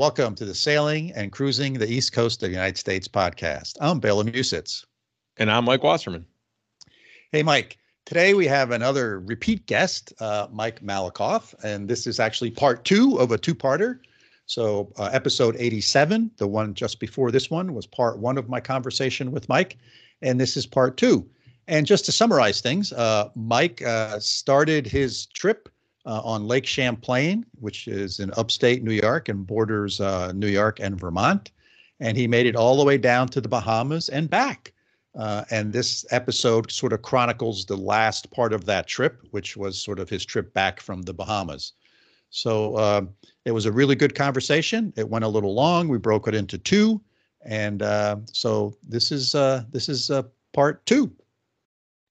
Welcome to the Sailing and Cruising the East Coast of the United States podcast. I'm Bela Musits. And I'm Mike Wasserman. Hey, Mike. Today we have another repeat guest, uh, Mike Malekoff, and this is actually part two of a two parter. So, uh, episode 87, the one just before this one, was part one of my conversation with Mike, and this is part two. And just to summarize things, uh, Mike uh, started his trip uh, on Lake Champlain, which is in upstate New York and borders uh, New York and Vermont. And he made it all the way down to the Bahamas and back. Uh, and this episode sort of chronicles the last part of that trip, which was sort of his trip back from the Bahamas. So uh, it was a really good conversation. It went a little long. We broke it into two, and uh, so this is uh, this is part two.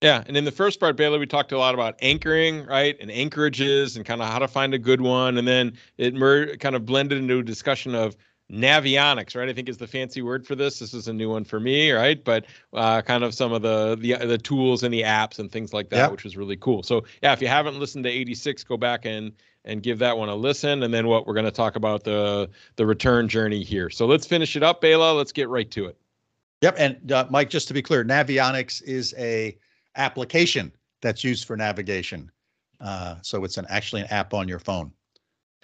Yeah, and in the first part, Bela, we talked a lot about anchoring, right, and anchorages, and kind of how to find a good one, and then it mer- kind of blended into a discussion of navionics, right? I think is the fancy word for this. This is a new one for me, right? But uh, kind of some of the the the tools and the apps and things like that, yep. which was really cool. So yeah, if you haven't listened to 86, go back and and give that one a listen. And then what we're going to talk about the the return journey here. So let's finish it up, Bela. Let's get right to it. Yep, and uh, Mike, just to be clear, Navionics is a application that's used for navigation. Uh, so it's an actually an app on your phone.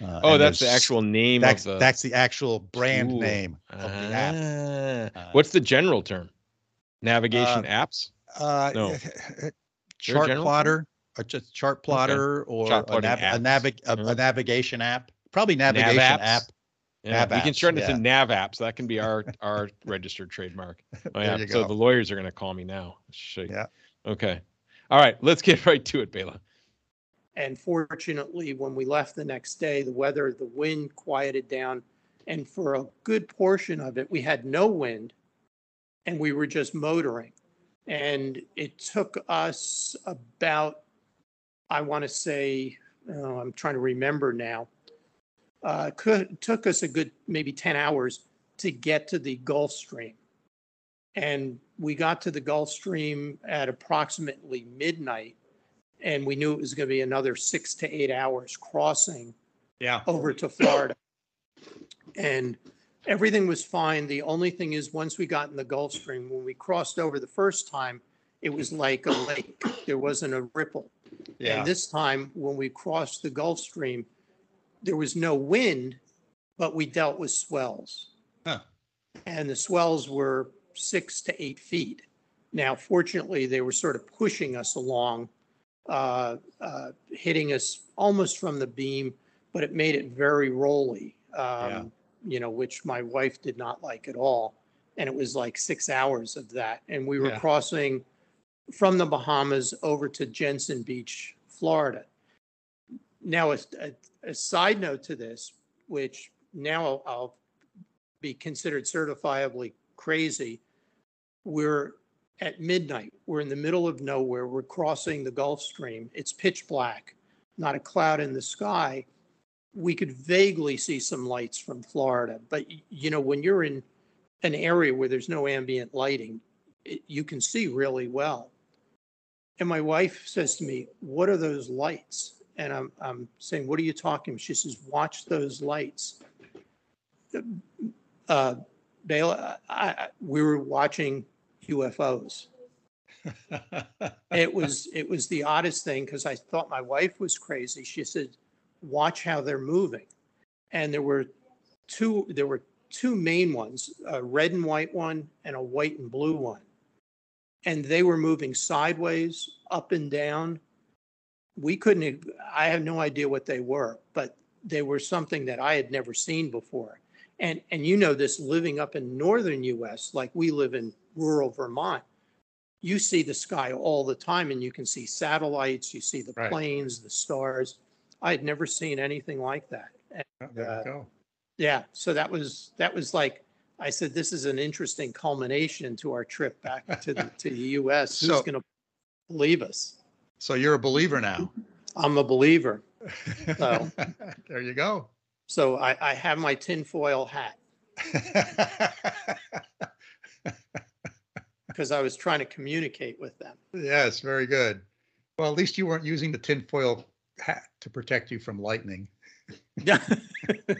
Uh, oh, that's the actual name that's, the... That's the actual brand Ooh. name of the app. Ah. Uh, What's the general term? Navigation uh, apps? Uh, no. chart plotter, a chart plotter, okay. or chart a, nav- a, navig- a, uh-huh. a, navigation app. Probably navigation nav app. Yeah, nav we can shorten it to nav apps. That can be our our registered trademark. Oh, yeah. So the lawyers are going to call me now. Yeah. Okay. All right. Let's get right to it, Bela. And fortunately, when we left the next day, the weather, the wind quieted down. And for a good portion of it, we had no wind and we were just motoring. And it took us about, I want to say, oh, I'm trying to remember now, uh, could, took us a good maybe 10 hours to get to the Gulf Stream. And we got to the Gulf Stream at approximately midnight, and we knew it was going to be another six to eight hours crossing yeah. over to Florida. And everything was fine. The only thing is, once we got in the Gulf Stream, when we crossed over the first time, it was like a lake. There wasn't a ripple. Yeah. And this time, when we crossed the Gulf Stream, there was no wind, but we dealt with swells. Huh. And the swells were six to eight feet. Now, fortunately, they were sort of pushing us along, uh, uh, hitting us almost from the beam, but it made it very rolly, um, yeah. you know, which my wife did not like at all. And it was like six hours of that. And we were yeah. crossing from the Bahamas over to Jensen Beach, Florida. Now, a, a, a side note to this, which now I'll, I'll be considered certifiably crazy, we're at midnight. We're in the middle of nowhere. We're crossing the Gulf Stream. It's pitch black, not a cloud in the sky. We could vaguely see some lights from Florida, but you know, when you're in an area where there's no ambient lighting, it, you can see really well. And my wife says to me, What are those lights? And I'm, I'm saying, What are you talking? She says, Watch those lights. Uh, Bela, I, I, we were watching UFOs. it was it was the oddest thing because I thought my wife was crazy. She said, "Watch how they're moving," and there were two there were two main ones, a red and white one and a white and blue one, and they were moving sideways, up and down. We couldn't. I have no idea what they were, but they were something that I had never seen before. And and you know this living up in northern U.S. like we live in rural Vermont, you see the sky all the time and you can see satellites, you see the right. planes, the stars. I had never seen anything like that. And, there uh, you go. Yeah, so that was that was like I said this is an interesting culmination to our trip back to the to the US. So, Who's going to believe us? So you're a believer now. I'm a believer. So there you go. So I, I have my tinfoil hat. because I was trying to communicate with them. Yes, very good. Well, at least you weren't using the tinfoil hat to protect you from lightning. Yeah.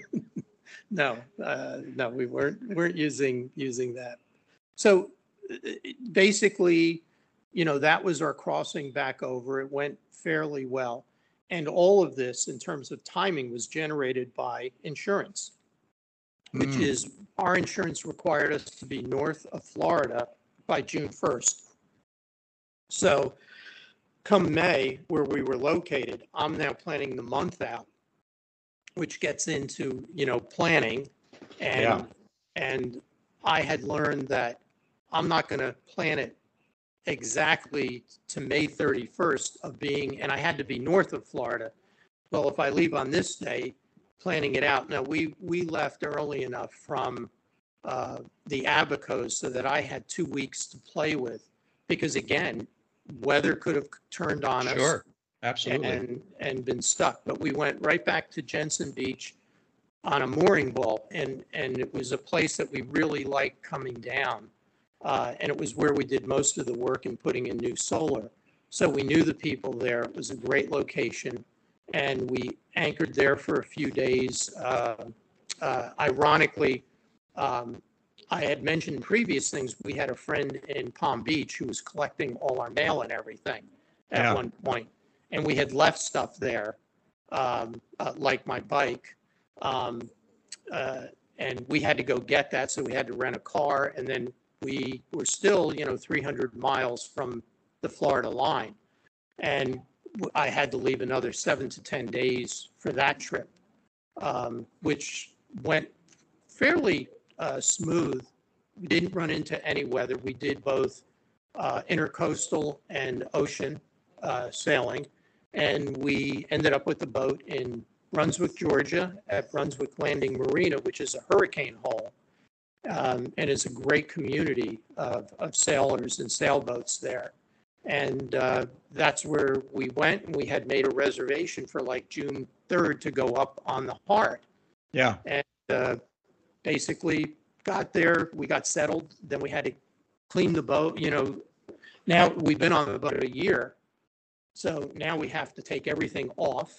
no, uh, no, we weren't, weren't using, using that. So uh, basically, you know, that was our crossing back over. It went fairly well. And all of this, in terms of timing, was generated by insurance, which Hmm. is, our insurance required us to be north of Florida by June 1st. So come May, where we were located, I'm now planning the month out, which gets into, you know, planning. Yeah. And, and I had learned that I'm not going to plan it exactly to May 31st of being, and I had to be north of Florida. Well, if I leave on this day, planning it out. Now, we, we left early enough from uh, the Abacos so that I had two weeks to play with. Because again, weather could have turned on us Sure, absolutely. and, and been stuck. But we went right back to Jensen Beach on a mooring ball and, and it was a place that we really liked coming down. Uh, and it was where we did most of the work in putting in new solar. So we knew the people there. It was a great location. And we anchored there for a few days. Uh, uh, Ironically, um, I had mentioned in previous things, we had a friend in Palm Beach who was collecting all our mail and everything Yeah. at one. And we had left stuff there, um, uh, like my bike. Um, uh, and we had to go get that, so we had to rent a car. And then we were still, you know, 300 miles from the Florida line. And I had to leave another seven to 10 days for that trip, um, which went fairly uh, smooth. We didn't run into any weather. We did both uh, intercoastal and ocean uh, sailing. And we ended up with the boat in Brunswick, Georgia, at Brunswick Landing Marina, which is a hurricane hole. Um, and is a great community of, of sailors and sailboats there. And uh, that's where we went. And we had made a reservation for like June 3rd to go up on the hard Yeah, And uh, basically got there, we got settled, then we had to clean the boat, you know. Now, we've been on the boat a year, so now we have to take everything off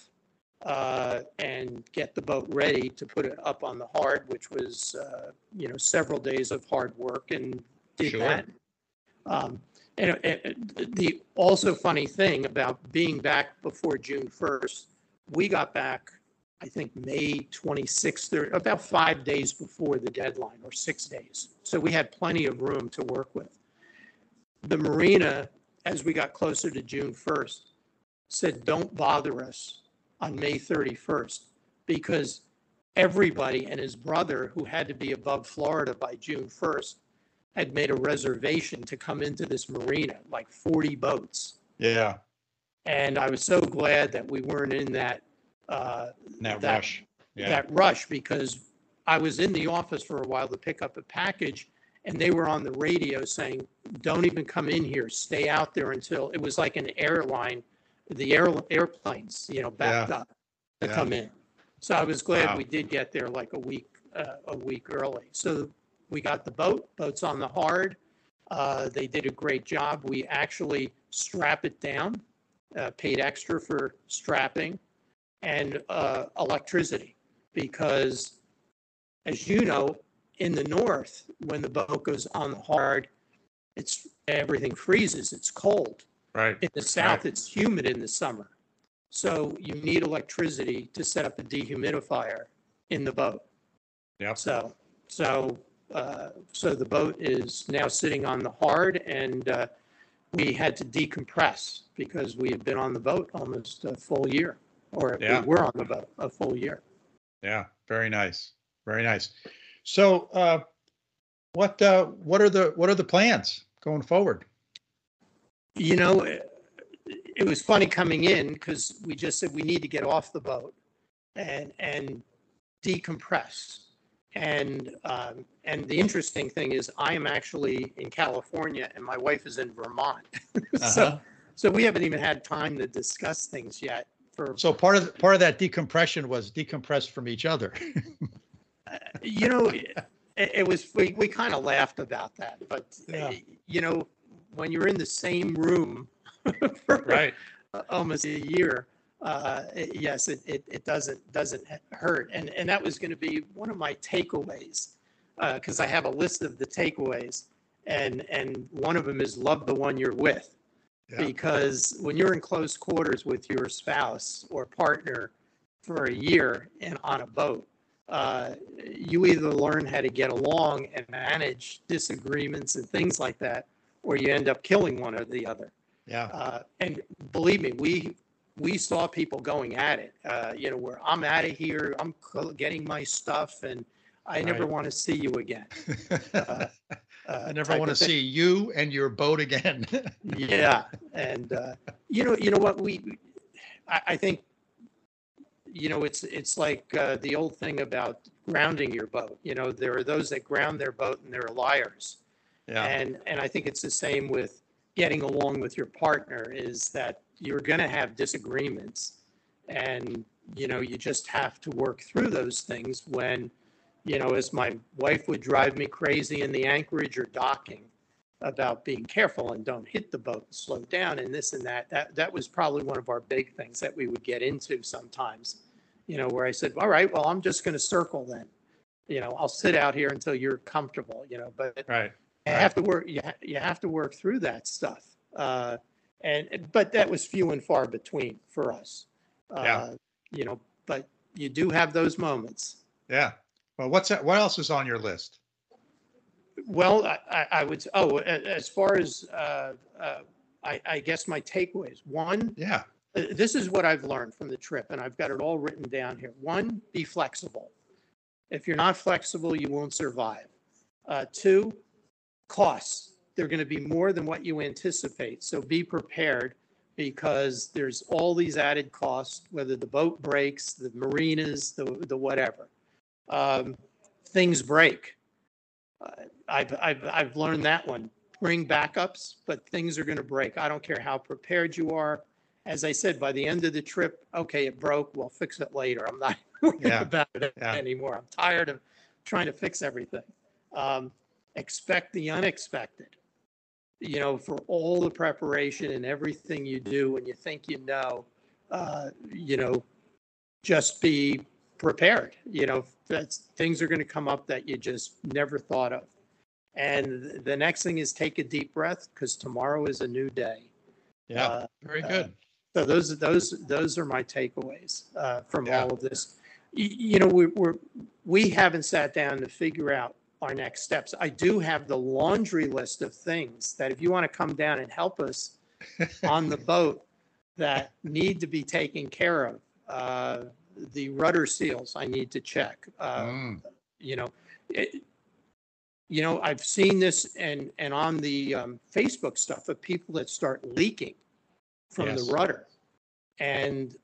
uh, and get the boat ready to put it up on the hard, which was, uh, you know, several days of hard work and did Sure. that. Um, And uh, the also funny thing about being back before June 1st, we got back I think, May 26th, or about five days before the deadline, or six days. So we had plenty of room to work with. The marina, as we got closer to June 1st, said, don't bother us on May 31st, because everybody and his brother, who had to be above Florida by June 1st, had made a reservation to come into this marina, like 40 boats. yeah, And I was so glad that we weren't in that uh, that That- rush. Yeah, that rush because I was in the office for a while to pick up a package and they were on the radio saying, don't even come in here, stay out there until, it was like an airline, the air, airplanes, you know, backed up to Yeah. come in. So I was glad Wow. we did get there like a week, uh, a week early. So we got the boat, boat's on the hard. Uh, they did a great job. We actually strap it down, uh, paid extra for strapping and uh, electricity because as you know, in the north, when the boat goes on the hard, it's, everything freezes, it's cold. right. In the south, it's humid in the summer. So you need electricity to set up a dehumidifier in the boat. Yeah. So, so, uh, so the boat is now sitting on the hard and uh, we had to decompress because we had been on the boat almost a full year. Or we Yeah. were on the boat a full year. Yeah, very nice, very nice. So, uh, what, uh, what are the, what are the plans going forward? You know, it it was funny coming in because we just said we need to get off the boat and, and decompress. And, um, and the interesting thing is I am actually in California and my wife is in Vermont. So, Uh-huh. so we haven't even had time to discuss things yet for, So part of, part of that decompression was decompressed from each other. you know, it, it was, we, we kind of laughed about that, but, Yeah. you know, when you're in the same room for Right. uh, almost a year, uh, yes, it, it, it doesn't, doesn't hurt. And, and that was going to be one of my takeaways. Uh, cause I have a list of the takeaways and, and one of them is love the one you're with. Yeah. Because when you're in close quarters with your spouse or partner for a year and on a boat, uh, you either learn how to get along and manage disagreements and things like that, or you end up killing one or the other. Yeah. Uh, and believe me, we, we saw people going at it, uh, you know, where I'm out of here, I'm getting my stuff and I never want to see you again. uh, I never want to see you and your boat again. Yeah, and, uh, you know, you know what, we, I, I think, you know, it's, it's like, uh, the old thing about grounding your boat, you know, there are those that ground their boat and they're liars. Yeah. And, and I think it's the same with getting along with your partner is that you're going to have disagreements. And, you know, you just have to work through those things when, you know, as my wife would drive me crazy in the anchorage or docking about being careful and don't hit the boat, slow down and this and that. That, that was probably one of our big things that we would get into sometimes, you know, where I said, all right, well, I'm just going to circle then. You know, I'll sit out here until you're comfortable, you know, but Right. you have to work, you, ha- you have to work through that stuff. Uh, and, but that was few and far between for us. Yeah. Uh, You know, but you do have those moments. Yeah. Well, what's that? What else is on your list? Well, I, I, would, oh, as far as, uh, uh, I, I guess my takeaways, one, Yeah. uh, this is what I've learned from the trip and I've got it all written down here. One, be flexible. If you're not flexible, you won't survive. Uh, two, costs. They're going to be more than what you anticipate. So be prepared because there's all these added costs, whether the boat breaks, the marinas, the, the whatever. Um, things break. Uh, I've, I've, I've learned that one. Bring backups, but things are going to break. I don't care how prepared you are. As I said, by the end of the trip, okay, it broke, we'll fix it later. I'm not worried Yeah, about it yeah. anymore. I'm tired of trying to fix everything. Um, expect the unexpected. You know, for all the preparation and everything you do and you think you know, uh, you know, just be prepared. You know, that's, things are going to come up that you just never thought of. And the next thing is take a deep breath because tomorrow is a new day. Yeah. Uh, Very uh, good. So those, those, those are my takeaways uh, from Yeah. all of this. Y- You know, we, we're, we haven't sat down to figure out our next steps. I do have the laundry list of things that if you want to come down and help us on the boat that need to be taken care of. The rudder seals I need to check. Uh, Mm, you know, it, you know, I've seen this and, and on the um, Facebook stuff of people that start leaking from Yes. the rudder. And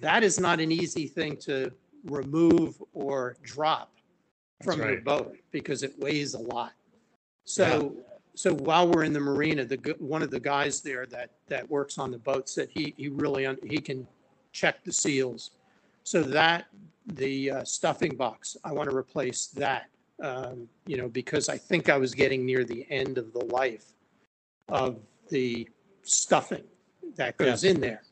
that is not an easy thing to remove or drop That's from your boat because it weighs a lot. So, so while we're in the marina, the, one of the guys there that, that works on the boat said he, he really, un- he can check the seals. So that, the uh, stuffing box, I want to replace that, um, you know, because I think I was getting near the end of the life of the stuffing that goes Yes. in there.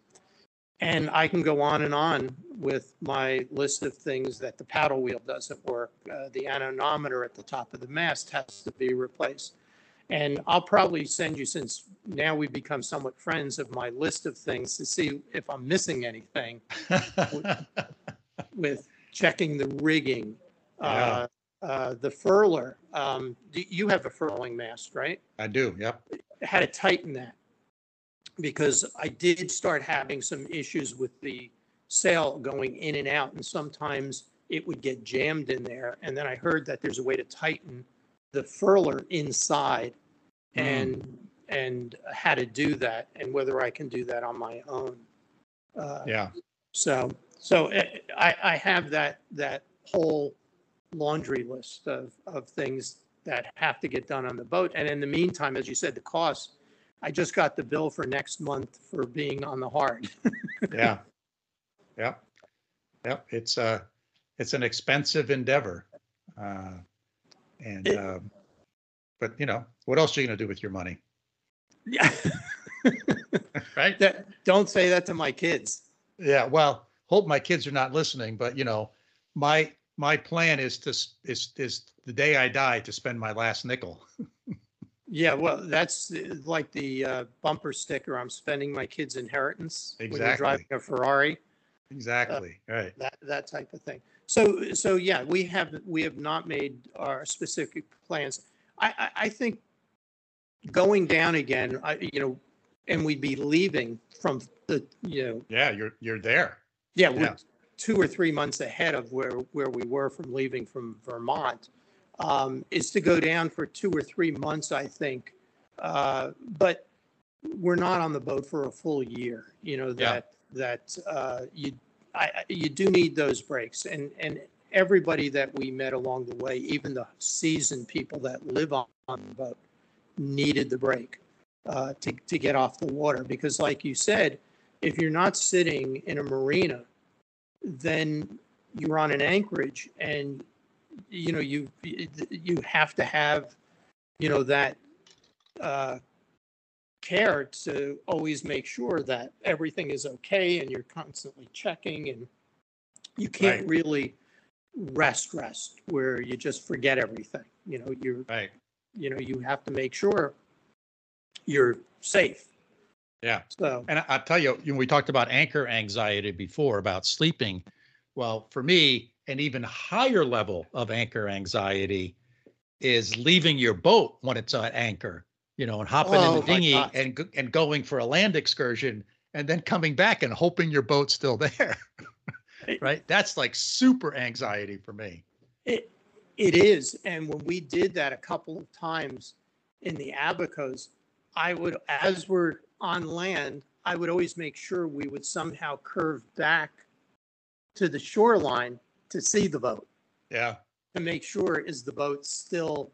And I can go on and on with my list of things that the paddle wheel doesn't work. Uh, the anemometer at the top of the mast has to be replaced. And I'll probably send you, since now we've become somewhat friends, of my list of things to see if I'm missing anything with checking the rigging. uh, uh, The furler, um, you have a furling mast, right? I do. Yep. had to tighten that because I did start having some issues with the sail going in and out and sometimes it would get jammed in there. And then I heard that there's a way to tighten the furler inside Hmm. and, and how to do that and whether I can do that on my own. Uh, Yeah. So, so eh, I, I have that, that whole laundry list of, of things that have to get done on the boat. And in the meantime, as you said, the cost, I just got the bill for next month for being on the hard. Yeah. Yep. Yep. It's a, it's an expensive endeavor. Uh, And, It- um, but you know, what else are you gonna do with your money? Yeah. Right? That- Don't say that to my kids. Yeah, well, hope my kids are not listening, but you know, my, my plan is to, is, is the day I die to spend my last nickel. Yeah, well, that's uh, like the uh, bumper sticker, I'm spending my kid's inheritance. When you're Exactly. driving a Ferrari, Exactly, right. that, that type of thing. So, so yeah, we have, we have not made our specific plans. I, I, I think going down again, I, you know, and we'd be leaving from the, you know, Yeah, you're, you're there. yeah, Yeah. we're two or three months ahead of where, where we were from leaving from Vermont, um, is to go down for two or three months, I think. Uh, But we're not on the boat for a full year, you know, Yeah. that, that uh, you, I, you do need those breaks. And, and everybody that we met along the way, even the seasoned people that live on on the boat, needed the break uh, to, to get off the water. Because like you said, if you're not sitting in a marina, then you're on an anchorage and, you know, you, you have to have, you know, that uh, care to always make sure that everything is okay and you're constantly checking and you can't Right. really rest, rest where you just forget everything. You know, you're, Right. you know, you have to make sure you're safe. Yeah. So, And I- I'll tell you, you know, we talked about anchor anxiety before about sleeping. Well, for me, an even higher level of anchor anxiety is leaving your boat when it's at anchor, you know, and hopping in Oh, the dinghy and, and going for a land excursion and then coming back and hoping your boat's still there. Right? That's like super anxiety for me. It, it is. And when we did that a couple of times in the Abacos, I would, as we're on land, I would always make sure we would somehow curve back to the shoreline to see the boat, Yeah. to make sure is the boat still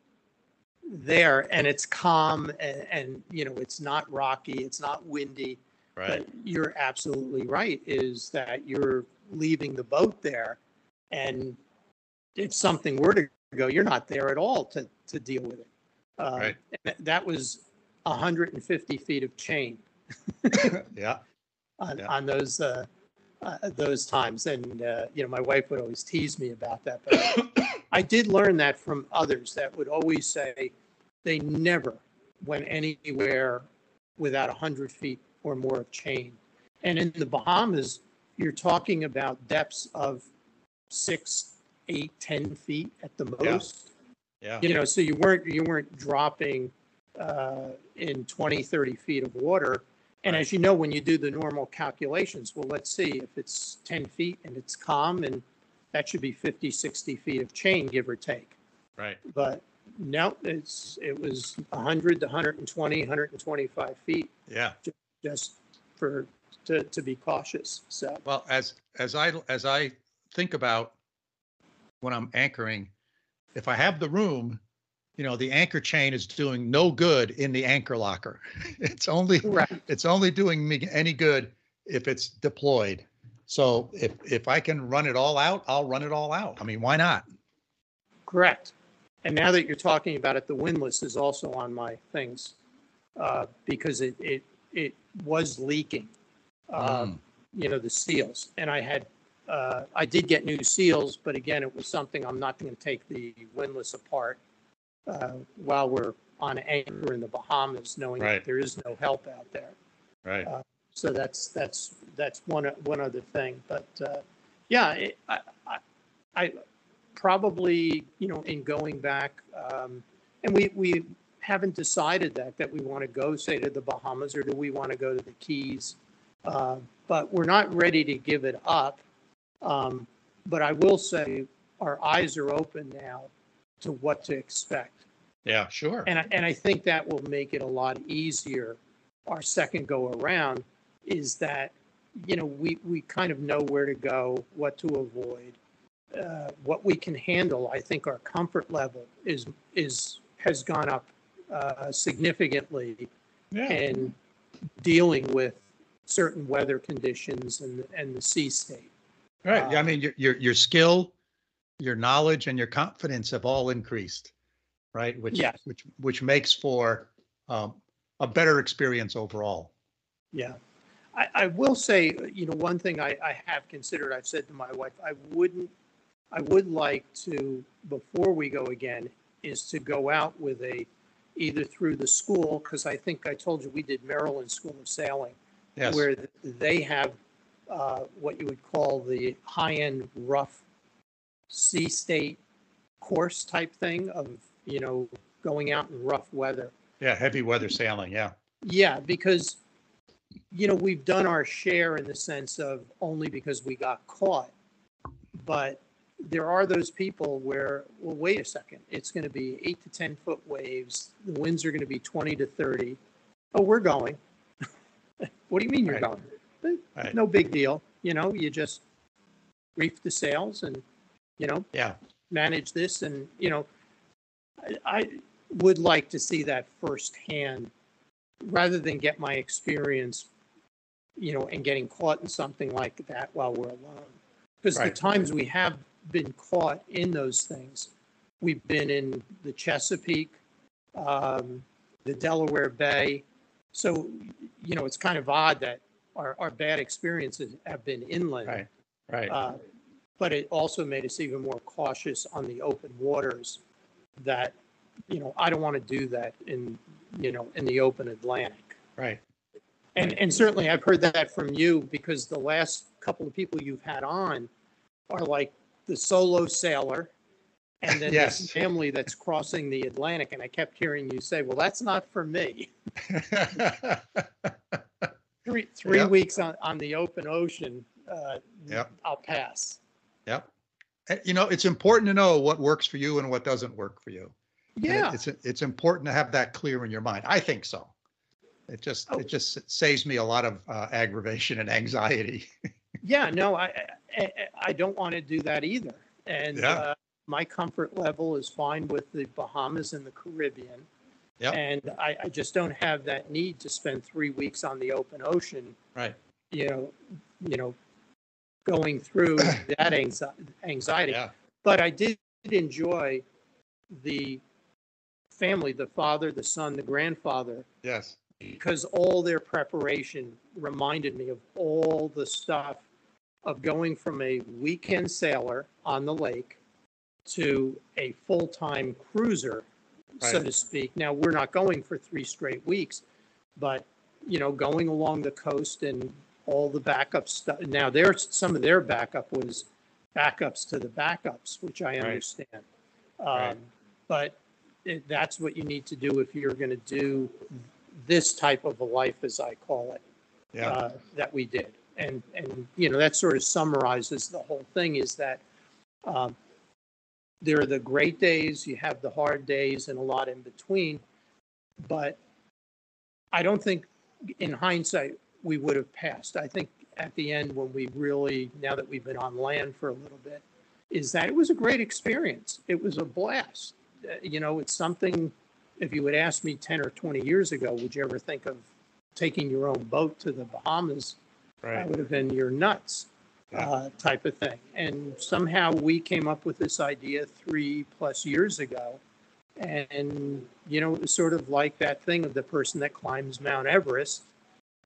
there and it's calm and, and, you know, it's not rocky, it's not windy. Right. But you're absolutely right, is that you're leaving the boat there. And if something were to go, you're not there at all to, to deal with it. Um, Right. that- That was 150 feet of chain Yeah. on, Yeah. on those, uh, uh, those times. And, uh, you know, my wife would always tease me about that. But I did learn that from others that would always say they never went anywhere without 100 feet or more of chain. And in the Bahamas, you're talking about depths of six, eight, 10 feet at the Yeah. most. Yeah. You know, so you weren't, you weren't dropping uh, in 20, 30 feet of water. And Right. as you know, when you do the normal calculations, well, let's see if it's 10 feet and it's calm and that should be 50, 60 feet of chain, give or take. Right. But no, it's, it was 100 to 120, 125 feet Yeah. just for, to, to be cautious. So, Well, as, as I, as I think about when I'm anchoring, if I have the room, you know, the anchor chain is doing no good in the anchor locker. It's only, correct. it's only doing me any good if it's deployed. So if, if I can run it all out, I'll run it all out. I mean, why not? Correct. And now that you're talking about it, the windlass is also on my things uh, because it, it, it was leaking. uh, Mm. You know, the seals. And I had, uh, I did get new seals, but again, it was something I'm not going to take the windlass apart uh, while we're on anchor in the Bahamas, knowing Right. that there is no help out there. Right. So that's, that's, that's one, one other thing, but, uh, yeah, it, I, I, I probably, you know, in going back, um, and we, we haven't decided that, that we want to go, say, to the Bahamas, or do we want to go to the Keys? Uh, but we're not ready to give it up. Um, but I will say, our eyes are open now to what to expect. Yeah, sure. And I, and I think that will make it a lot easier. Our second go around is that, you know, we, we kind of know where to go, what to avoid, uh, what we can handle. I think our comfort level is, is, has gone up, uh, significantly Yeah. in dealing with certain weather conditions and, and the sea state. Right. Yeah, I mean, your, your, your skill, your knowledge and your confidence have all increased, right? Which, Yes. which, which makes for, um, a better experience overall. Yeah. I, I will say, you know, one thing I, I have considered, I've said to my wife, I wouldn't, I would like to, before we go again, is to go out with a, either through the school, because I think I told you we did Maryland School of Sailing, Yes, where th- they have uh, what you would call the high-end rough sea state course type thing of, you know, going out in rough weather. yeah, heavy weather sailing, yeah. Yeah, because, you know, we've done our share in the sense of only because we got caught. But there are those people where, well, wait a second, it's going to be eight to 10 foot waves. The winds are going to be 20 to 30. Oh, we're going. What do you mean you're Right. going? Right. No big deal. You know, you just reef the sails and, you know, Yeah, manage this and, you know, I, I would like to see that firsthand rather than get my experience, you know, and getting caught in something like that while we're alone. Because the times we have been caught in those things, we've been in the Chesapeake, um, the Delaware Bay. So, you know, it's kind of odd that our, our bad experiences have been inland. Right. right. Uh, But it also made us even more cautious on the open waters that, you know, I don't want to do that in, you know, in the open Atlantic. Right. And, and certainly I've heard that from you because the last couple of people you've had on are like the solo sailor and then Yes. this family that's crossing the Atlantic. And I kept hearing you say, well, that's not for me. Three, three Yep. weeks on, on the open ocean, uh, Yep. I'll pass. Yep. You know, it's important to know what works for you and what doesn't work for you. And it- Yeah. It's, it's important to have that clear in your mind. I think so. It just, Oh. it just saves me a lot of uh, aggravation and anxiety. Yeah, no, I, I- I, I don't want to do that either. And Yeah. uh, my comfort level is fine with the Bahamas and the Caribbean. Yep. And I, I just don't have that need to spend three weeks on the open ocean, Right. you know, you know, going through that anxi- anxiety. Yeah. But I did enjoy the family, the father, the son, the grandfather, Yes. because all their preparation reminded me of all the stuff of going from a weekend sailor on the lake to a full-time cruiser, so Right. to speak. Now, we're not going for three straight weeks, but, you know, going along the coast and all the backup stuff. Now, there's, some of their backup was backups to the backups, which I Right. understand. Right. Um, But that's what you need to do if you're going to do this type of a life, as I call it, Yeah. uh, that we did. And, and, you know, that sort of summarizes the whole thing is that um, there are the great days, you have the hard days and a lot in between. But I don't think in hindsight, we would have passed. I think at the end, when we really, now that we've been on land for a little bit, is that it was a great experience. It was a blast. Uh, You know, it's something, if you had asked me 10 or 20 years ago, would you ever think of taking your own boat to the Bahamas? That would have been you're nuts uh, type of thing. And somehow we came up with this idea three plus years ago. And, you know, it was sort of like that thing of the person that climbs Mount Everest.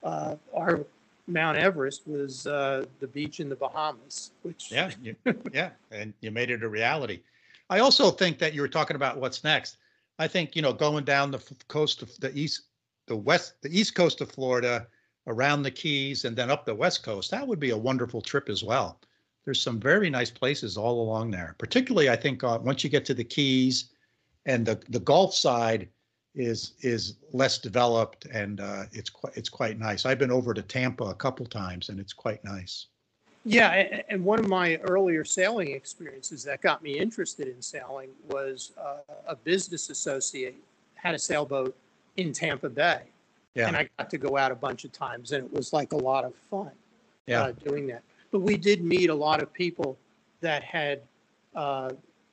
Uh, our Mount Everest was uh, the beach in the Bahamas, which Yeah. you- Yeah. And you made it a reality. I also think that you were talking about what's next. I think, you know, going down the coast of the east, the west, the east coast of Florida, around the Keys and then up the west coast, that would be a wonderful trip as well. There's some very nice places all along there. Particularly, I think uh, once you get to the Keys and the the Gulf side is is less developed and uh, it's quite it's quite nice. I've been over to Tampa a couple times and it's quite nice. Yeah, and one of my earlier sailing experiences that got me interested in sailing was uh, a business associate had a sailboat in Tampa Bay. And I got to go out a bunch of times and it was like a lot of fun yeah, uh, doing that. But we did meet a lot of people that had, uh,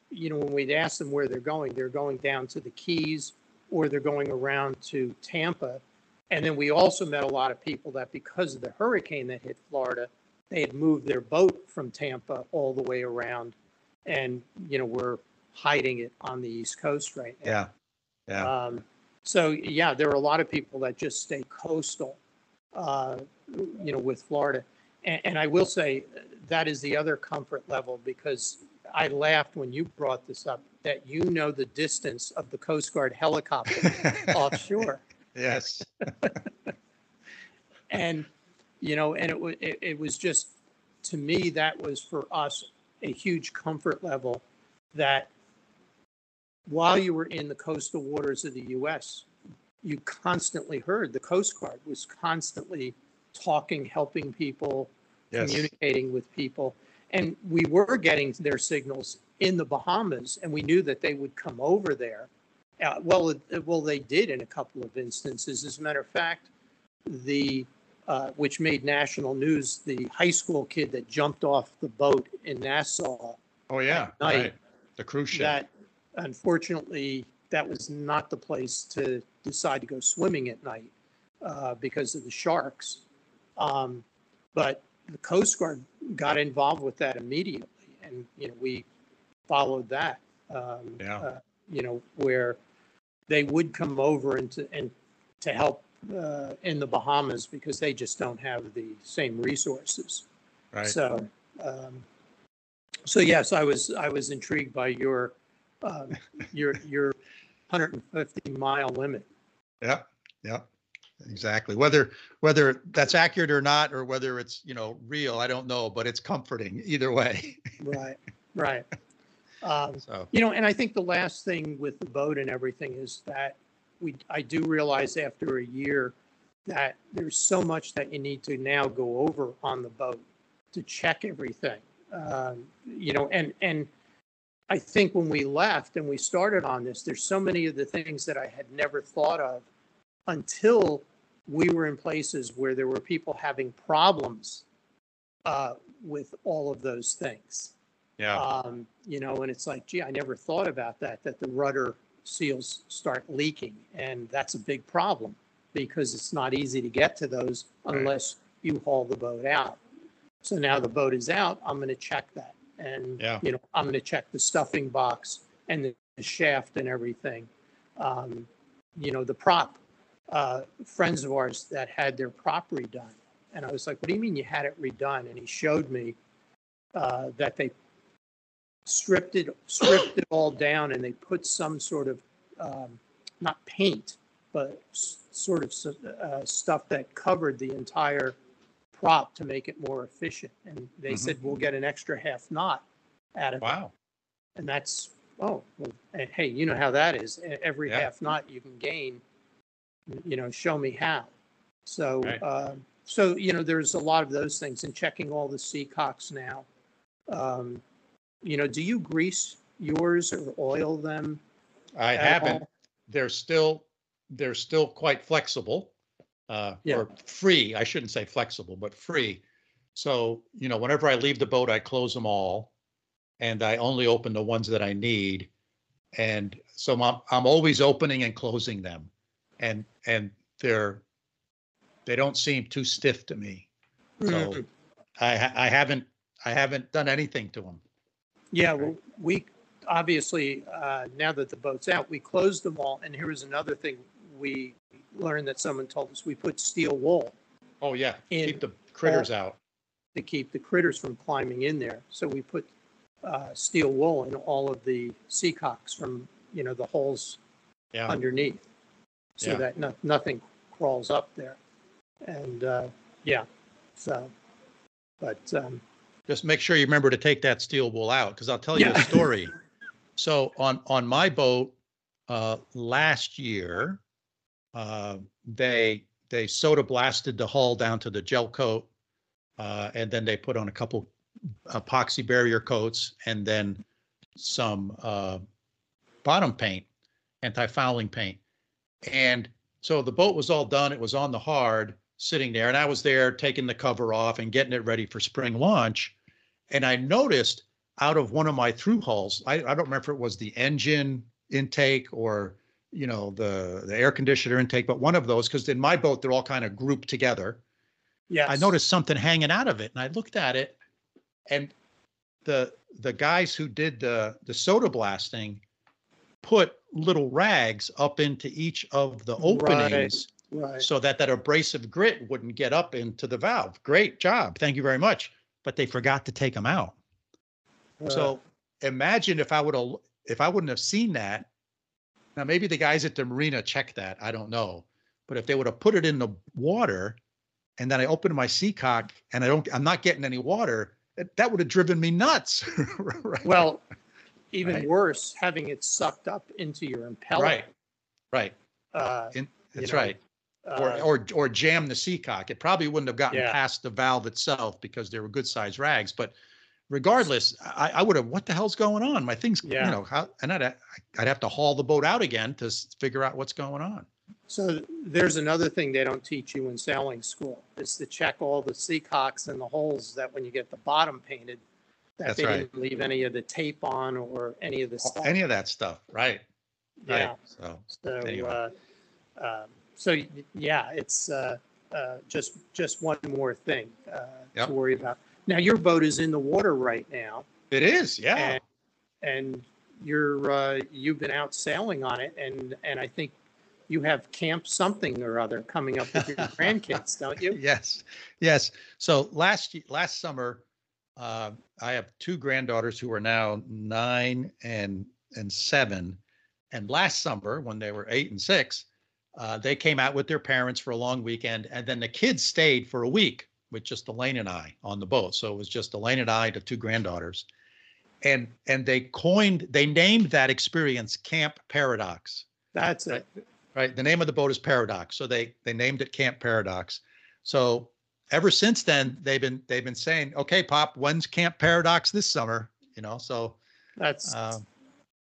you know, when we'd ask them where they're going, they're going down to the Keys or they're going around to Tampa. And then we also met a lot of people that because of the hurricane that hit Florida, they had moved their boat from Tampa all the way around and, you know, were hiding it on the East Coast right now. yeah, yeah. Um, so yeah, there are a lot of people that just stay coastal. uh, you know, with Florida. And, and I will say that is the other comfort level because I laughed when you brought this up that you know the distance of the Coast Guard helicopter offshore. Yes. And, you know, and it was, it, it was just, to me, that was for us a huge comfort level that while you were in the coastal waters of the US, you constantly heard the Coast Guard was constantly talking, helping people, Yes. communicating with people. And we were getting their signals in the Bahamas and we knew that they would come over there. Uh, well, it- well, they did in a couple of instances. As a matter of fact, the, uh, which made national news, the high school kid that jumped off the boat in Nassau, Oh, yeah. night, Right. The cruise ship. that unfortunately, that was not the place to decide to go swimming at night uh, because of the sharks. Um, But the Coast Guard got involved with that immediately and, you know, we followed that. um, Yeah. uh, You know, where they would come over and to, and to help uh, in the Bahamas because they just don't have the same resources. Right. So, um, so yes, I was, I was intrigued by your, um, your, your 150 mile limit. Yeah, yeah, exactly. Whether, whether that's accurate or not, or whether it's, you know, real, I don't know, but it's comforting either way. Right, right. Um, So, You know, and I think the last thing with the boat and everything is that we, I do realize after a year that there's so much that you need to now go over on the boat to check everything. Um, You know, and, and I think when we left and we started on this, there's so many of the things that I had never thought of until we were in places where there were people having problems uh, with all of those things. yeah, Um, you know, and it's like, gee, I never thought about that, that the rudder seals start leaking. And that's a big problem because it's not easy to get to those unless you haul the boat out. So now the boat is out, I'm going to check that. And, Yeah. you know, I'm going to check the stuffing box and the shaft and everything. Um, you know, the prop, uh, friends of ours that had their prop redone. And I was like, what do you mean you had it redone? And he showed me uh, that they stripped it, stripped it all down and they put some sort of, um, not paint, but s- sort of uh, stuff that covered the entire prop to make it more efficient. And they Mhm. said, we'll get an extra half knot out of it. wow, And that's, oh, well, eh, hey, you know how that is. E- Every Yeah. half knot you can gain, you know, show me how. So, Right. um, so, you know, there's a lot of those things and checking all the seacocks now. Um, You know, do you grease yours or oil them? I haven't. all? They're still, they're still quite flexible. Uh, Yeah. or free, I shouldn't say flexible, but free. So, you know, whenever I leave the boat, I close them all. And I only open the ones that I need. And so I'm, I'm always opening and closing them. And, and they're, they don't seem too stiff to me. So Mhm. I, I haven't, I haven't done anything to them. Yeah, well, we, obviously, uh, now that the boat's out, we closed them all. And here was another thing we learned that someone told us, we put steel wool Oh, yeah. In Keep the critters out. to keep the critters from climbing in there. So we put uh, steel wool in all of the seacocks from, you know, the holes Yeah. underneath. So Yeah. that no, nothing crawls up there. And, uh, yeah, so, but, um, just make sure you remember to take that steel wool out, because I'll tell you a story. So on, on my boat, uh, last year, uh, they, they soda blasted the hull down to the gel coat. Uh, and then they put on a couple epoxy barrier coats and then some, uh, bottom paint, anti-fouling paint. And so the boat was all done. It was on the hard, sitting there, and I was there taking the cover off and getting it ready for spring launch. And I noticed out of one of my through hulls, I, I don't remember if it was the engine intake or you know the the air conditioner intake, but one of those because in my boat they're all kind of grouped together. Yeah, I noticed something hanging out of it, and I looked at it, and the the guys who did the the soda blasting put little rags up into each of the Right. openings Right. so that that abrasive grit wouldn't get up into the valve. Great job. Thank you very much. But they forgot to take them out. Uh, So imagine if I would have, if I wouldn't have seen that. Now, maybe the guys at the marina checked that. I don't know. But if they would have put it in the water and then I opened my seacock and I don't, I'm not getting any water, that- that would have driven me nuts. Right. Well, even Right. worse, having it sucked up into your impeller. Right. Right. Uh, In- That's know, right. Or, uh, or, or jam the seacock. It probably wouldn't have gotten Yeah. past the valve itself because they were good sized rags. But regardless, I, I would have, what the hell's going on? My thing's, yeah. you know, how, and I'd, I'd have to haul the boat out again to figure out what's going on. So there's another thing they don't teach you in sailing school, is to check all the seacocks and the holes that when you get the bottom painted, that That's they right. didn't leave any of the tape on or any of the stuff. Any of that stuff. Right. Yeah, Right. So, so, Anyway. uh, um, so yeah, it's, uh, uh, just, just one more thing, uh, Yep. to worry about. Now, your boat is in the water right now it is. Yeah. and, and you're, uh, you've been out sailing on it and, and I think you have camp something or other coming up with your grandkids, don't you? Yes, yes. So last last summer, uh, I have two granddaughters who are now nine and and seven. And last summer, when they were eight and six, uh, they came out with their parents for a long weekend, and then the kids stayed for a week with just Elaine and I on the boat. So it was just Elaine and I, the two granddaughters, and and they coined, they named that experience Camp Paradox That's it. right? The name of the boat is Paradox, so they they named it Camp Paradox. So ever since then, they've been they've been saying, "Okay, Pop, when's Camp Paradox this summer?" You know, so That's, um,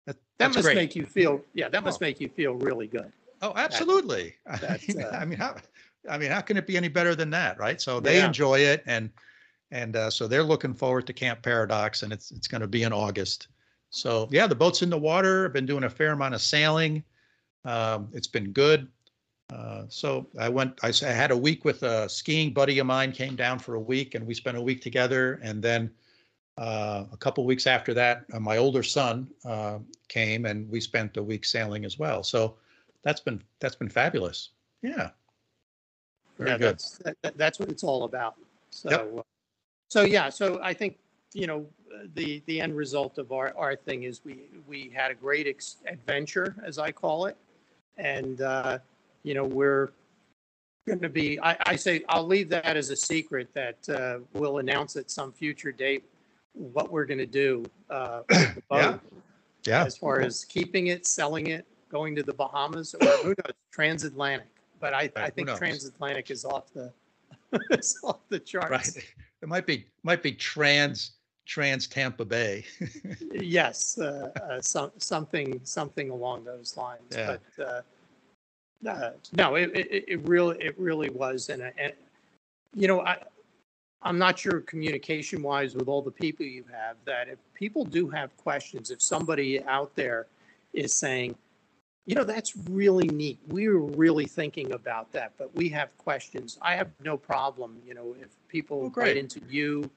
that, that must great. make you feel, yeah, that must Oh. make you feel really good. Oh, absolutely. I that's, mean, uh, I mean, how I mean, how can it be any better than that, right? So they Yeah. enjoy it, and and uh, so they're looking forward to Camp Paradox, and it's it's going to be in August. So yeah, the boat's in the water. I've been doing a fair amount of sailing. Um, it's been good. Uh, so I went, I had a week with a skiing buddy of mine came down for a week and we spent a week together. And then uh, a couple weeks after that, uh, my older son uh, came and we spent a week sailing as well. So that's been, that's been fabulous. Yeah. Very Yeah, good. that's, that, that- that's what it's all about. So, Yep. uh, so yeah, so I think, you know, the, the end result of our, our thing is we, we had a great ex- adventure, as I call it. And, uh, you know, we're going to be, I, I say, I'll leave that as a secret that, uh, we'll announce at some future date what we're going to do, uh, with the Yeah. Yeah. as far as keeping it, selling it, going to the Bahamas, or who knows, transatlantic. But I, I Right, who think transatlantic is off the, it's off the charts. Right. It might be, might be trans, trans Tampa Bay. Yes, uh, uh, some, something, something along those lines. Yeah. But, uh, uh, no, it, it, it really, it really was. And, and, you know, I, I'm not sure communication wise with all the people you have, that if people do have questions, if somebody out there is saying, you know, that's really neat. We were really thinking about that, but we have questions. I have no problem, you know, if people Oh, write into you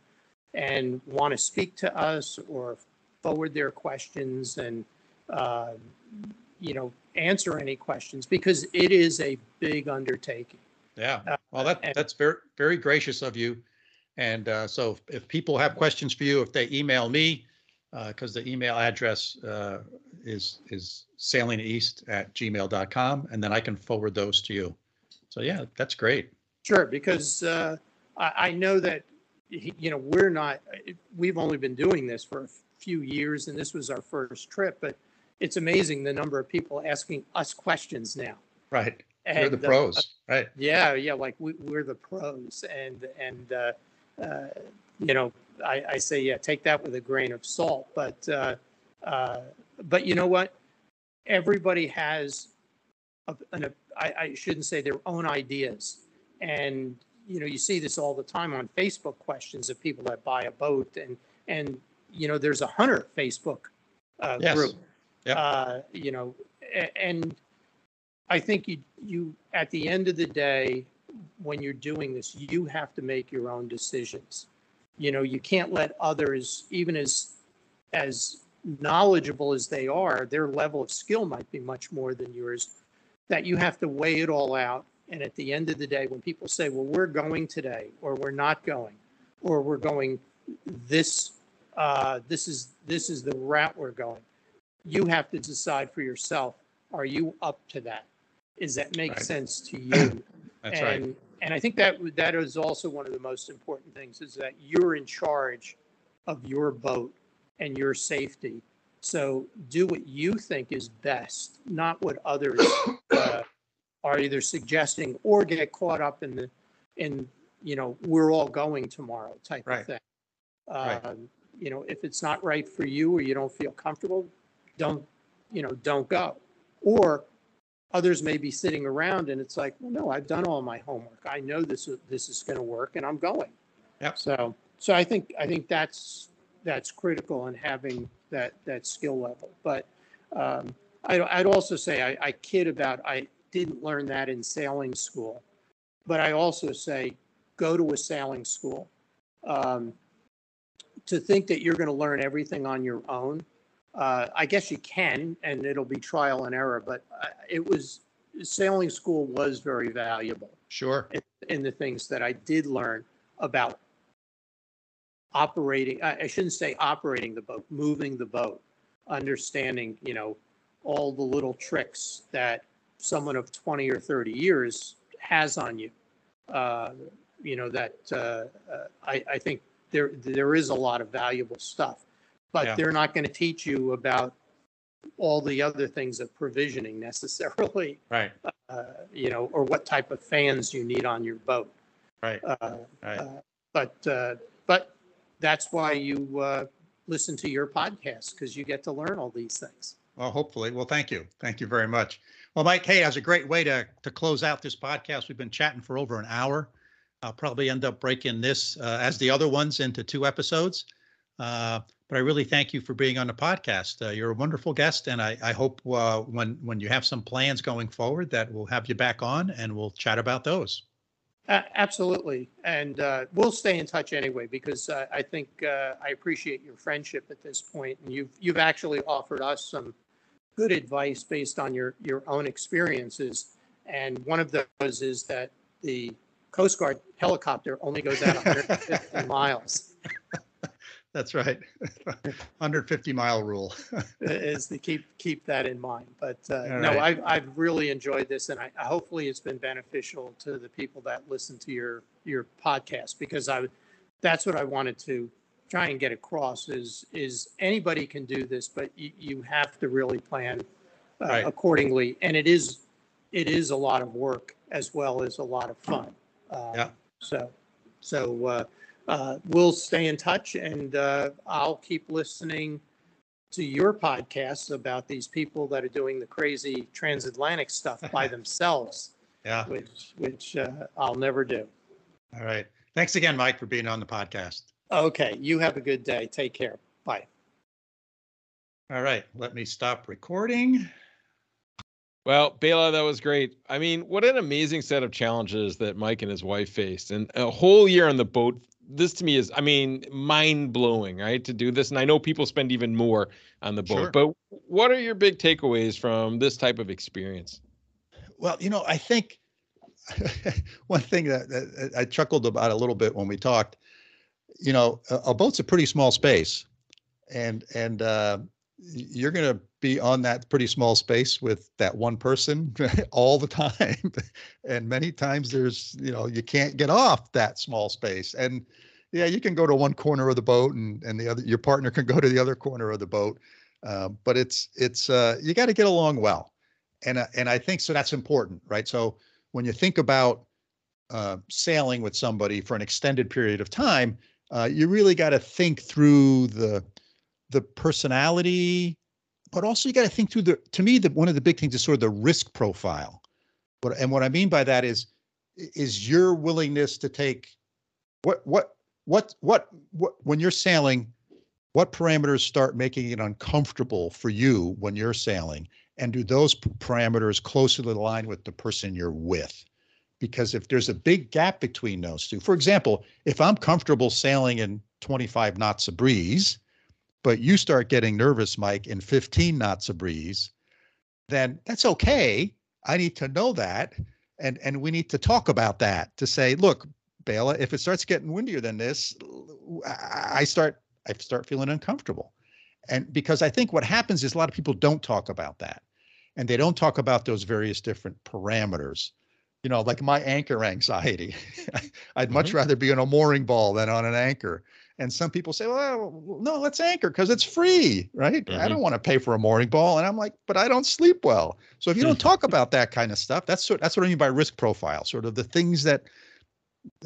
and want to speak to us or forward their questions and, uh, you know, answer any questions because it is a big undertaking. Yeah, Uh, well, that, and- that's very, very gracious of you. And uh, so if- if people have questions for you, if they email me, because the email address uh, is, is sailingeast@gmail.com, and then I can forward those to you. So yeah, that's great. Sure, because uh, I, I know that, you know, we're not, we've only been doing this for a few years and this was our first trip, but it's amazing the number of people asking us questions now. Right, you're the And, uh, pros, right? Yeah, yeah, like we, we're the pros and, and, uh, uh, you know, I, I say, yeah, take that with a grain of salt, but, uh, uh, but you know what? Everybody has, a- an, I, I shouldn't say their own ideas. And, you know, you see this all the time on Facebook questions of people that buy a boat and, and, you know, there's a Hunter Facebook, uh, Yes. group. Yep. Uh, you know, and I think you, you, at the end of the day, when you're doing this, you have to make your own decisions. You know, you can't let others, even as, as knowledgeable as they are, their level of skill might be much more than yours, that you have to weigh it all out And at the end of the day, when people say, well, we're going today, or we're not going, or we're going this, uh, this is, this is the route we're going, you have to decide for yourself, are you up to that is that make Right. sense to you? That's right. And, I think that, that is also one of the most important things is that you're in charge of your boat and your safety. So do what you think is best, not what others uh, are either suggesting or get caught up in the, in, you know, we're all going tomorrow type Right. of thing. Right. Um, You know, if it's not right for you or you don't feel comfortable, don't, you know, don't go. Or others may be sitting around and it's like, well, no, I've done all my homework. I know this is, this is going to work and I'm going. Yep. So, so I think, I think that's, that's critical in having that, that skill level. But um, I, I'd also say, I, I kid about, I didn't learn that in sailing school. But I also say, go to a sailing school. Um, To think that you're going to learn everything on your own, uh, I guess you can, and it'll be trial and error, but uh, it was, sailing school was very valuable Sure. in the things that I did learn about operating, I, I shouldn't say operating the boat, moving the boat, understanding, you know, all the little tricks that someone of 20 or 30 years has on you. Uh, you know, that, uh, uh, I, I think there, there is a lot of valuable stuff, Yeah. but they're not going to teach you about all the other things of provisioning necessarily Right. uh, you know, or what type of fans you need on your boat. Right. Uh, Right. uh, But, uh, but that's why you uh, listen to your podcast, because you get to learn all these things. Well, hopefully. Well, thank you. Thank you very much. Well, Mike, hey, that's a great way to to close out this podcast. We've been chatting for over an hour. I'll probably end up breaking this uh, as the other ones into two episodes. Uh, but I really thank you for being on the podcast. Uh, you're a wonderful guest, and I, I hope uh, when when you have some plans going forward that we'll have you back on and we'll chat about those. Uh, Absolutely. And uh, we'll stay in touch anyway, because uh, I think uh, I appreciate your friendship at this point, And you've, you've actually offered us some good advice based on your, your own experiences. And one of those is that the Coast Guard helicopter only goes out 150 miles. That's right. 150 mile rule. is to keep, keep that in mind. But uh, All no. I've, I've really enjoyed this and I, hopefully it's been beneficial to the people that listen to your, your podcast because I, that's what I wanted to try and get across is, is anybody can do this, but you, you have to really plan uh, Right. accordingly. And it is, it is a lot of work as well as a lot of fun. Uh, Yeah. So, so uh, we'll stay in touch and uh, I'll keep listening to your podcasts about these people that are doing the crazy transatlantic stuff by themselves, Yeah. which, which uh, I'll never do. All right. Thanks again, Mike, for being on the podcast. Okay, you have a good day. Take care. Bye. All right. Let me stop recording. Well, Bela, that was great. I mean, what an amazing set of challenges that Mike and his wife faced, and a whole year on the boat. This to me is, I mean, mind blowing, right? To do this, and I know people spend even more on the boat. Sure. But what are your big takeaways from this type of experience? Well, you know, I think one thing that, that I chuckled about a little bit when we talked, you know, a, a boat's a pretty small space, and and uh, you're going to be on that pretty small space with that one person all the time, and many times there's you know you can't get off that small space, and yeah, you can go to one corner of the boat, and and the other your partner can go to the other corner of the boat, uh, but it's it's uh, you got to get along well. And uh, and I think so that's important, right? So when you think about uh, sailing with somebody for an extended period of time, uh, you really got to think through the the personality, but also you got to think through the. To me, the one of the big things is sort of the risk profile. What and what I mean by that is is your willingness to take what what what what what when you're sailing what parameters start making it uncomfortable for you when you're sailing and do those parameters closely align with the person you're with because if there's a big gap between those two for example if i'm comfortable sailing in 25 knots of breeze but you start getting nervous mike in 15 knots of breeze then that's okay i need to know that And and we need to talk about that to say, look, Bela, if it starts getting windier than this, I start I start feeling uncomfortable. And because I think what happens is a lot of people don't talk about that. And they don't talk about those various different parameters. You know, like my anchor anxiety. I'd much Mhm. rather be on a mooring ball than on an anchor. And some people say, well, no, let's anchor because it's free, right? I Mhm. don't want to pay for a mooring ball. And I'm like, but I don't sleep well. So if you don't talk about that kind of stuff, that's sort, that's what I mean by risk profile, sort of the things that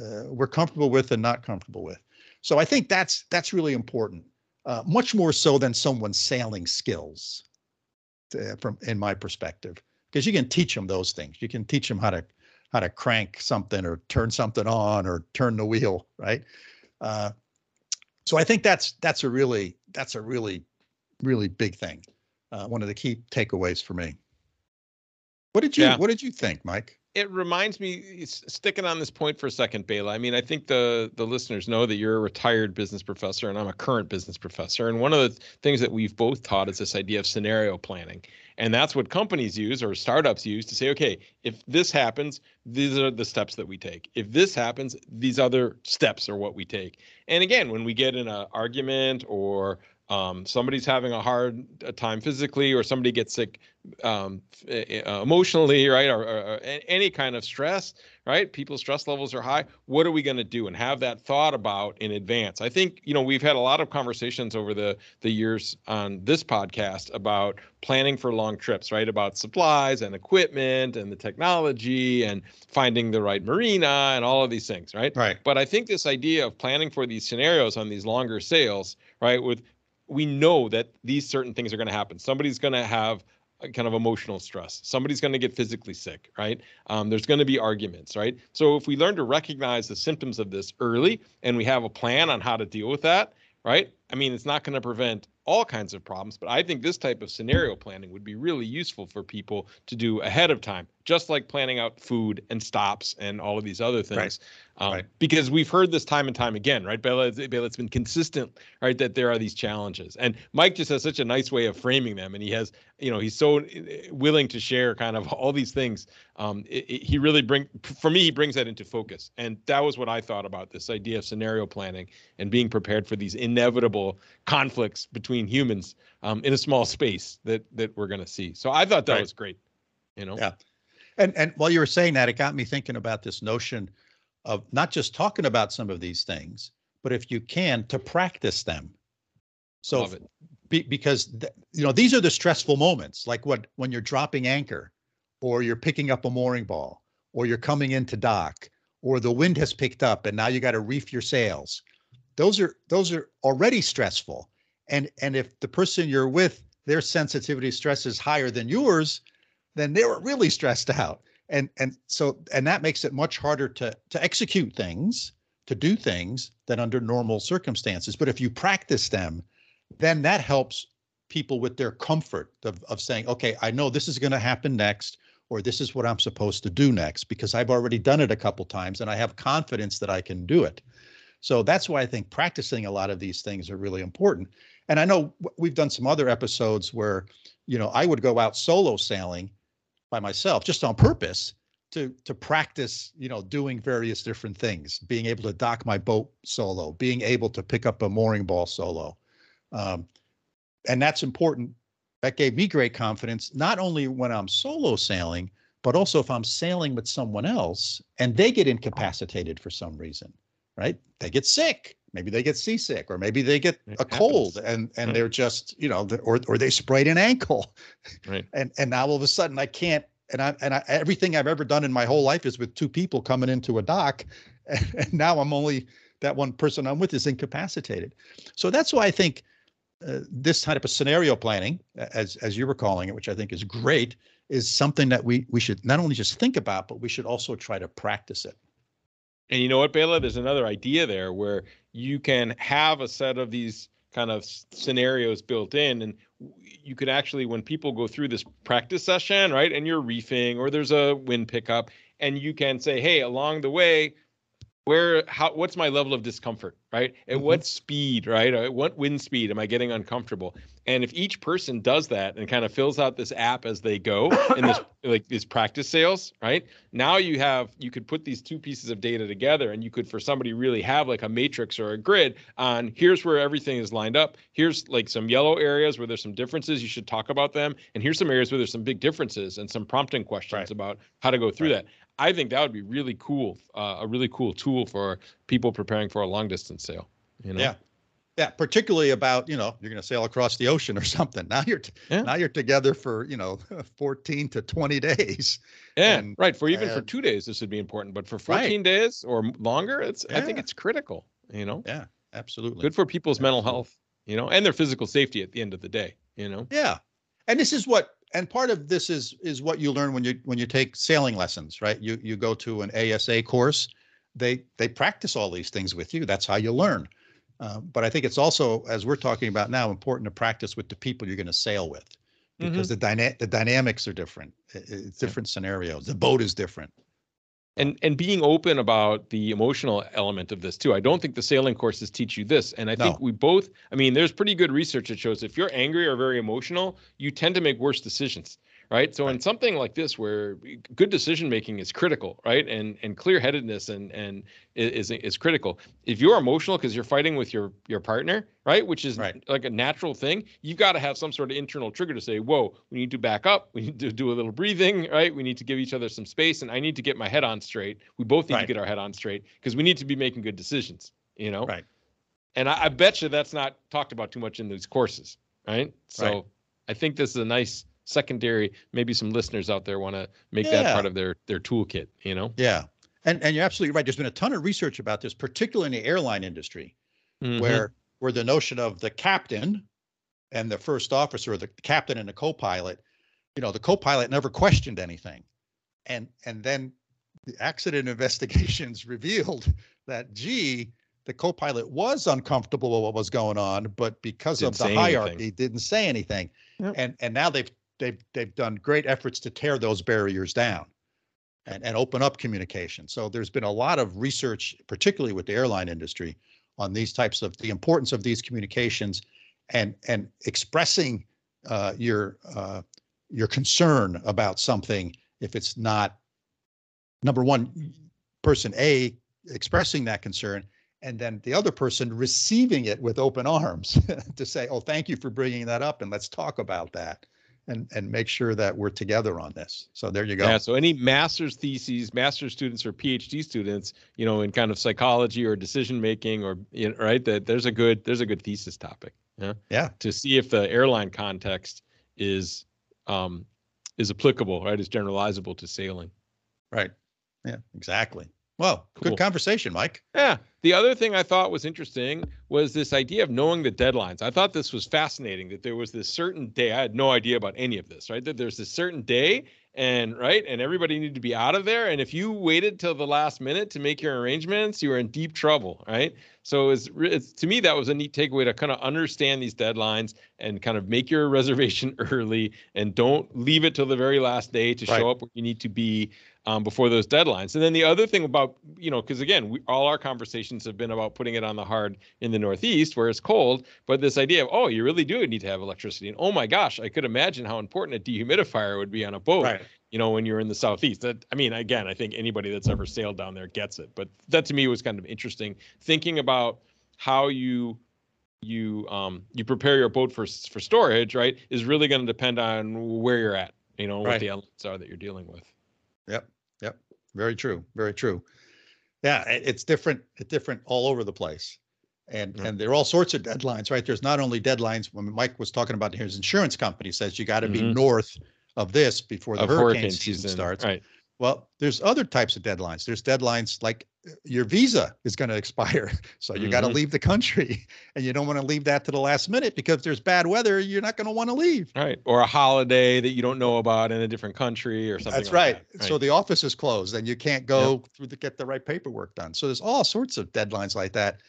uh, we're comfortable with and not comfortable with. So I think that's that's really important, uh, much more so than someone's sailing skills, uh, from in my perspective, because you can teach them those things. You can teach them how to how to crank something or turn something on or turn the wheel, right? Uh, so I think that's that's a really that's a really really big thing. Uh, one of the key takeaways for me. What did you Yeah. What did you think, Mike? It reminds me eh, sticking on this point for a second Bela. I mean, I think the the listeners know that you're a retired business professor and I'm a current business professor. And one of the things that we've both taught is this idea of scenario planning. And that's what companies use or startups use to say, okay, if this happens, these are the steps that we take. If this happens, these other steps are what we take. And again, when we get in an argument or um, somebody's having a hard uh, time physically or somebody gets sick um, uh, emotionally, right, or, or, or any kind of stress, right? People's stress levels are high. What are we going to do? And have that thought about in advance. I think you know we've had a lot of conversations over the the years on this podcast about planning for long trips, right? About supplies and equipment and the technology and finding the right marina and all of these things, right? Right. But I think this idea of planning for these scenarios on these longer sails, right? With we know that these certain things are going to happen. Somebody's going to have kind of emotional stress. Somebody's going to get physically sick, right? Um, there's going to be arguments, right? So if we learn to recognize the symptoms of this early and we have a plan on how to deal with that, right? I mean, it's not going to prevent all kinds of problems, but I think this type of scenario planning would be really useful for people to do ahead of time, just like planning out food and stops and all of these other things. Um, Right. Because we've heard this time and time again, right? Bela, it's- Bela, it's been consistent, right? That there are these challenges. And Mike just has such a nice way of framing them. And he has, you know, he's so uh, willing to share kind of all these things. Um, it, it- he really bring, for me, he brings that into focus. And that was what I thought about this idea of scenario planning and being prepared for these inevitable conflicts between humans um, in a small space that that we're going to see. So I thought that Right. was great. You know, Yeah. And and while you were saying that, it got me thinking about this notion of not just talking about some of these things, but if you can, to practice them. So love it. be, because th- you know these are the stressful moments, like what when you're dropping anchor, or you're picking up a mooring ball, or you're coming into dock, or the wind has picked up and now you got to reef your sails. Those are those are already stressful, and and if the person you're with, their sensitivity stress is higher than yours, then they were really stressed out, and and so and that makes it much harder to to execute things, to do things than under normal circumstances. But if you practice them, then that helps people with their comfort of, of saying, okay, I know this is going to happen next, or this is what I'm supposed to do next because I've already done it a couple times and I have confidence that I can do it. So that's why I think practicing a lot of these things are really important. And I know we've done some other episodes where, you know, I would go out solo sailing by myself just on purpose to to practice, you know, doing various different things, being able to dock my boat solo, being able to pick up a mooring ball solo. Um, and that's important. That gave me great confidence, not only when I'm solo sailing, but also if I'm sailing with someone else and they get incapacitated for some reason, right? They get sick. Maybe they get seasick, or maybe they get It a cold and and Right. they're just, you know, or or they sprayed an ankle, Right. and and now all of a sudden I can't. And I and I, everything I've ever done in my whole life is with two people coming into a dock, and, and now I'm only that one person I'm with is incapacitated. So that's why I think uh, this type of scenario planning, as as you were calling it, which I think is great, is something that we we should not only just think about, but we should also try to practice it. And you know what, Bela? There's another idea there where you can have a set of these kind of scenarios built in, and you could actually, when people go through this practice session, right, and you're reefing or there's a wind pickup, and you can say, hey, along the way, where how what's my level of discomfort right at Mhm. what speed right at what wind speed am i getting uncomfortable And if each person does that and kind of fills out this app as they go in this like these practice sails, right? Now you have you could put these two pieces of data together and you could for somebody really have like a matrix or a grid on here's where everything is lined up. Here's like some yellow areas where there's some differences you should talk about them and here's some areas where there's some big differences and some prompting questions Right. about how to go through Right. that. I think that would be really cool, uh, a really cool tool for people preparing for a long distance sail. You know? Yeah. Yeah, particularly about, you know, you're going to sail across the ocean or something. Now you're t- Yeah. now you're together for, you know, 14 to 20 days. Yeah, And- right. For even for two days, this would be important. But for Right. 14 days or longer, it's I think it's critical. You know, Yeah, absolutely. good for people's mental health. You know, and their physical safety at the end of the day. You know. Yeah. And this is what and part of this is is what you learn when you when you take sailing lessons, right? You you go to an ASA course, they they practice all these things with you. That's how you learn. Uh, but I think it's also, as we're talking about now, important to practice with the people you're going to sail with, because the dyna- the dynamics are different. It's different scenarios. The boat is different. and and being open about the emotional element of this too. I don't think the sailing courses teach you this, and I think No. we both. I mean, there's pretty good research that shows if you're angry or very emotional, you tend to make worse decisions, right? So in something like this, where eh, good decision making is critical, right, and and clear headedness and and is is critical. If you're emotional because you're fighting with your your partner, right, which is Right. like a natural thing, you've got to have some sort of internal trigger to say, "Whoa, we need to back up. We need to do a little breathing, right? We need to give each other some space, and I need to get my head on straight. We both need Right. to get our head on straight because we need to be making good decisions, you know." Right. And I, I bet you that's not talked about too much in these courses, right? So Right. I think this is a nice secondary. Maybe some listeners out there want to make that part of their their toolkit, you know. Yeah. And and you're absolutely right. There's been a ton of research about this, particularly in the airline industry. Mhm. where where the notion of the captain and the first officer, the captain and the co-pilot, you know, the co-pilot never questioned anything, and and then the accident investigations revealed that gee, the co-pilot was uncomfortable with what was going on, but because Didn't of the say anything. hierarchy, didn't say anything, Yep. and and now they've they've they've done great efforts to tear those barriers down. And, and open up communication. So there's been a lot of research, particularly with the airline industry, on these types of the importance of these communications and and expressing uh, your uh, your concern about something if it's not number one person a expressing that concern and then the other person receiving it with open arms to say oh thank you for bringing that up and let's talk about that and and make sure that we're together on this so there you go Yeah. So any master's theses, master's students or PhD students, you know, in kind of psychology or decision making or you know, right, that there's a good there's a good thesis topic. Yeah. Yeah. To see if the airline context is um is applicable, right? Is generalizable to sailing. right yeah exactly well Cool. good conversation mike Yeah. The other thing I thought was interesting was this idea of knowing the deadlines. I thought this was fascinating that there was this certain day. I had no idea about any of this, right? That there's this certain day and right and everybody needed to be out of there and if you waited till the last minute to make your arrangements you were in deep trouble right so it's, it's to me that was a neat takeaway to kind of understand these deadlines and kind of make your reservation early and don't leave it till the very last day to Right. show up where you need to be um, before those deadlines. And then the other thing about, you know, because again, we, all our conversations have been about putting it on the hard in the Northeast where it's cold, but this idea of, oh, you really do need to have electricity. And oh my gosh, I could imagine how important a dehumidifier would be on a boat, right you know, when you're in the Southeast. That, I mean, again, I think anybody that's ever sailed down there gets it. But that to me was kind of interesting thinking about how you you um you prepare your boat for for storage right is really going to depend on where you're at you know what the elements are that you're dealing with Yep, yep. Very true. Very true. Yeah, it's different. It's different all over the place, and Yeah. and there are all sorts of deadlines, right? There's not only deadlines. When Mike was talking about his insurance company says you got to be Mhm. north of this before the of hurricane, season, starts. right Well, there's other types of deadlines. There's deadlines like uh, your visa is going to expire, so you got to leave the country, and you don't want to leave that to the last minute because if there's bad weather, you're not going to want to leave. right or a holiday that you don't know about in a different country or something That's like right. that, So the office is closed and you can't go through to get the right paperwork done. So there's all sorts of deadlines like that.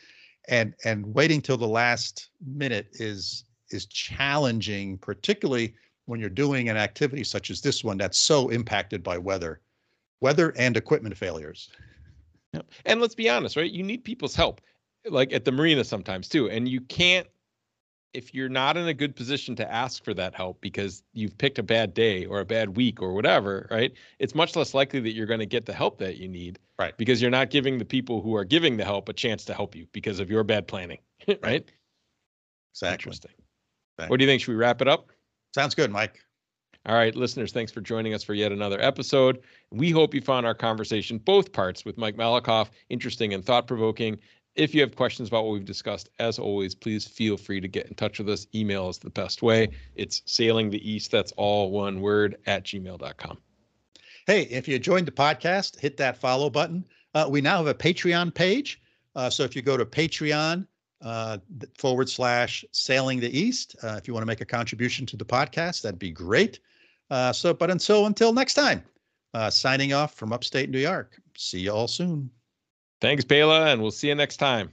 And and waiting till the last minute is is challenging, particularly when you're doing an activity such as this one that's so impacted by weather, weather and equipment failures. Yep. And let's be honest, right? You need people's help, like at the marina sometimes too. And you can't if you're not in a good position to ask for that help because you've picked a bad day or a bad week or whatever, right? It's much less likely that you're going to get the help that you need. Right. Because you're not giving the people who are giving the help a chance to help you because of your bad planning, right? Exactly. Interesting. Exactly. What do you think? Should we wrap it up? Sounds good, Mike. All right, listeners, thanks for joining us for yet another episode. We hope you found our conversation, both parts with Mike Malekoff, interesting and thought provoking. If you have questions about what we've discussed, as always, please feel free to get in touch with us. Email is the best way. It's sailing the east, that's all one word, at gmail.com. Hey, if you joined the podcast, hit that follow button. Uh, we now have a Patreon page. Uh, so if you go to Patreon uh, forward slash sailing the east, uh, if you want to make a contribution to the podcast, that'd be great. Uh, so, but until until next time, uh, signing off from upstate New York. See you all soon. Thanks, Bela, and we'll see you next time.